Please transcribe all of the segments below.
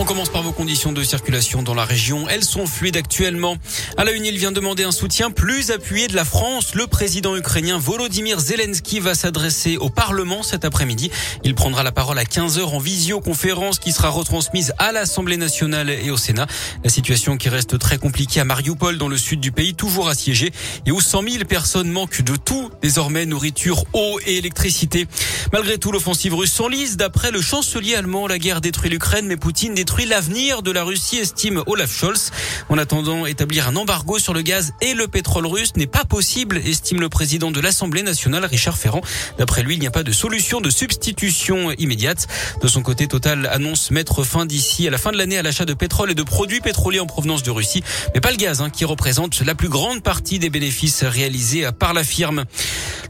On commence par vos conditions de circulation dans la région. Elles sont fluides actuellement. À la une, il vient demander un soutien plus appuyé de la France. Le président ukrainien Volodymyr Zelensky va s'adresser au Parlement cet après-midi. Il prendra la parole à 15h en visioconférence qui sera retransmise à l'Assemblée nationale et au Sénat. La situation qui reste très compliquée à Mariupol dans le sud du pays, toujours assiégé et où 100 000 personnes manquent de tout, désormais nourriture, eau et électricité. Malgré tout, l'offensive russe s'enlise. D'après le chancelier allemand, la guerre détruit l'Ukraine, mais Poutine l'avenir de la Russie, estime Olaf Scholz. En attendant, établir un embargo sur le gaz et le pétrole russe n'est pas possible, estime le président de l'Assemblée nationale, Richard Ferrand. D'après lui, il n'y a pas de solution de substitution immédiate. De son côté, Total annonce mettre fin d'ici à la fin de l'année à l'achat de pétrole et de produits pétroliers en provenance de Russie, mais pas le gaz, hein, qui représente la plus grande partie des bénéfices réalisés par la firme.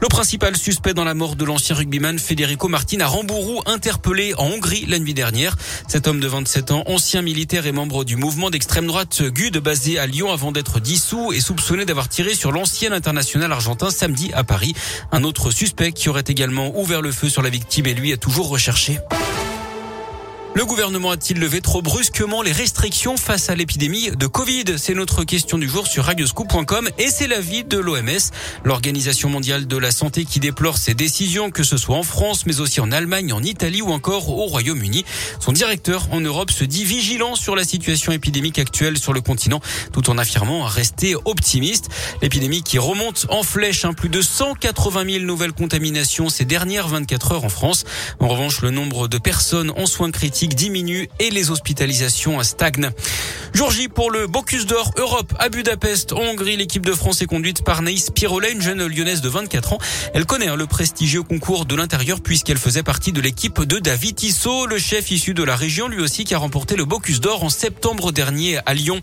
Le principal suspect dans la mort de l'ancien rugbyman Federico Martin à Rambourou, interpellé en Hongrie la nuit dernière. Cet homme de 27 ans, ancien militaire et membre du mouvement d'extrême droite GUD basé à Lyon avant d'être dissous et soupçonné d'avoir tiré sur l'ancien international argentin samedi à Paris. Un autre suspect qui aurait également ouvert le feu sur la victime et lui est toujours recherché. Le gouvernement a-t-il levé trop brusquement les restrictions face à l'épidémie de Covid C'est notre question du jour sur radioscoop.com et c'est l'avis de l'OMS, l'Organisation mondiale de la santé qui déplore ces décisions, que ce soit en France, mais aussi en Allemagne, en Italie ou encore au Royaume-Uni. Son directeur en Europe se dit vigilant sur la situation épidémique actuelle sur le continent, tout en affirmant rester optimiste. L'épidémie qui remonte en flèche, hein, plus de 180 000 nouvelles contaminations ces dernières 24 heures en France. En revanche, le nombre de personnes en soins critiques diminue et les hospitalisations stagnent. Jour J pour le Bocuse d'Or Europe à Budapest, en Hongrie. L'équipe de France est conduite par Naïs Pirolet, une jeune lyonnaise de 24 ans. Elle connaît hein, le prestigieux concours de l'intérieur puisqu'elle faisait partie de l'équipe de David Tissot, le chef issu de la région, lui aussi qui a remporté le Bocuse d'Or en septembre dernier à Lyon.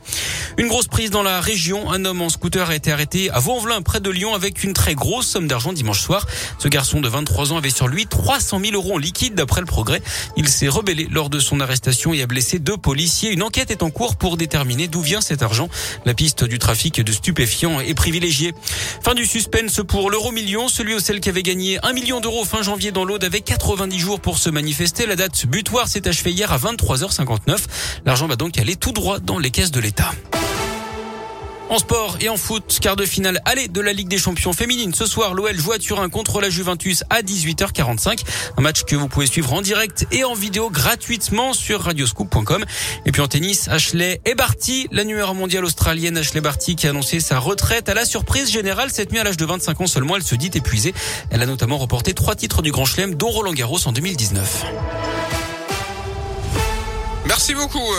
Une grosse prise dans la région. Un homme en scooter a été arrêté à Vaux-en-Velin, près de Lyon, avec une très grosse somme d'argent dimanche soir. Ce garçon de 23 ans avait sur lui 300 000 euros en liquide d'après le progrès. Il s'est rebellé lors de son arrestation et a blessé deux policiers. Une enquête est en cours pour déterminer d'où vient cet argent. La piste du trafic de stupéfiants est privilégiée. Fin du suspense pour l'euro million. Celui ou celle qui avait gagné 1 million d'euros fin janvier dans l'Aude avait 90 jours pour se manifester. La date butoir s'est achevée hier à 23h59. L'argent va donc aller tout droit dans les caisses de l'État. En sport et en foot, quart de finale aller de la Ligue des Champions féminine. Ce soir, l'OL joue à Turin contre la Juventus à 18h45. Un match que vous pouvez suivre en direct et en vidéo gratuitement sur radioscoop.com. Et puis en tennis, Ashley et Barty, la numéro mondiale australienne Ashley Barty qui a annoncé sa retraite à la surprise générale cette nuit à l'âge de 25 ans seulement. Elle se dit épuisée. Elle a notamment remporté trois titres du Grand Chelem, dont Roland Garros en 2019. Merci beaucoup.